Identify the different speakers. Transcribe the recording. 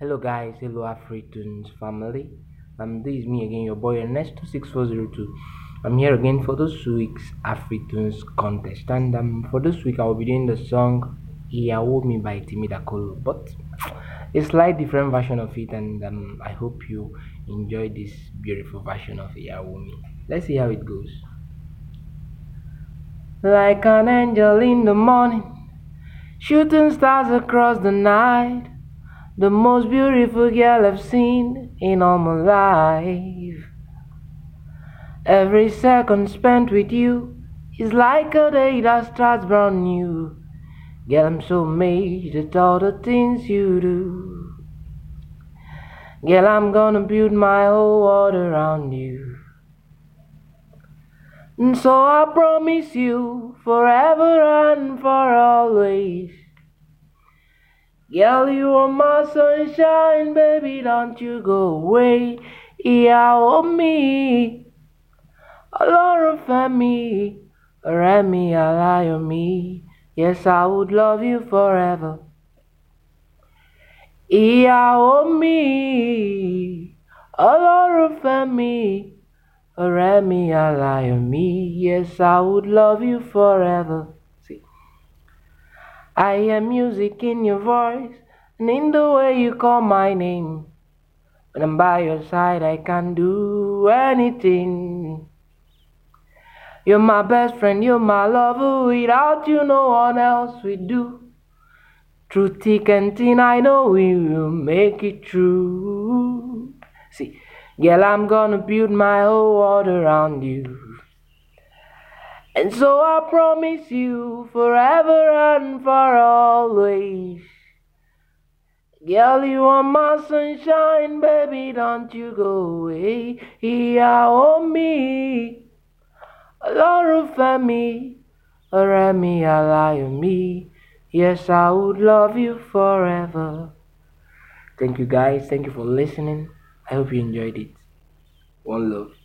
Speaker 1: Hello guys, hello Afritunes family. Um, this is me again, your boy Ernesto6402. I'm here again for this week's Afritunes contest, and um, for this week I will be doing the song "Iyawo Mi" by Timi Dakolo, but a slight different version of it, and um, I hope you enjoy this beautiful version of "Iyawo Mi." Let's see how it goes. Like an angel in the morning, shooting stars across the night. The most beautiful girl I've seen in all my life. Every second spent with you is like a day that starts brand new. Girl, I'm so amazed at all the things you do. Girl, I'm gonna build my whole world around you. And so I promise you forever and for always. Girl, you are my sunshine, baby, don't you go away. Ìyàwó mi, Olólùfẹ́ mi, ọ̀rẹ́ mi, aláyọ̀ mi. Yes, I would love you forever. Ìyàwó mi, Ọlọ́run fẹ́ mi, ọ̀rẹ́ mi, aláyọ̀ mi. Yes, I would love you forever. I hear music in your voice and in the way you call my name. When I'm by your side, I can do anything. You're my best friend, you're my lover. Without you, no one else will do. Through thick and thin, I know we will make it true. See, girl, I'm gonna build my whole world around you. And so I promise you forever and for always. Girl, you are my sunshine, baby, don't you go away. Ìyàwó mi, Ọlọ́run fẹ́ mi, ọ̀rẹ́ mi, aláyọ̀ mi. Yes, I would love you forever. Thank you guys, thank you for listening. I hope you enjoyed it. One love.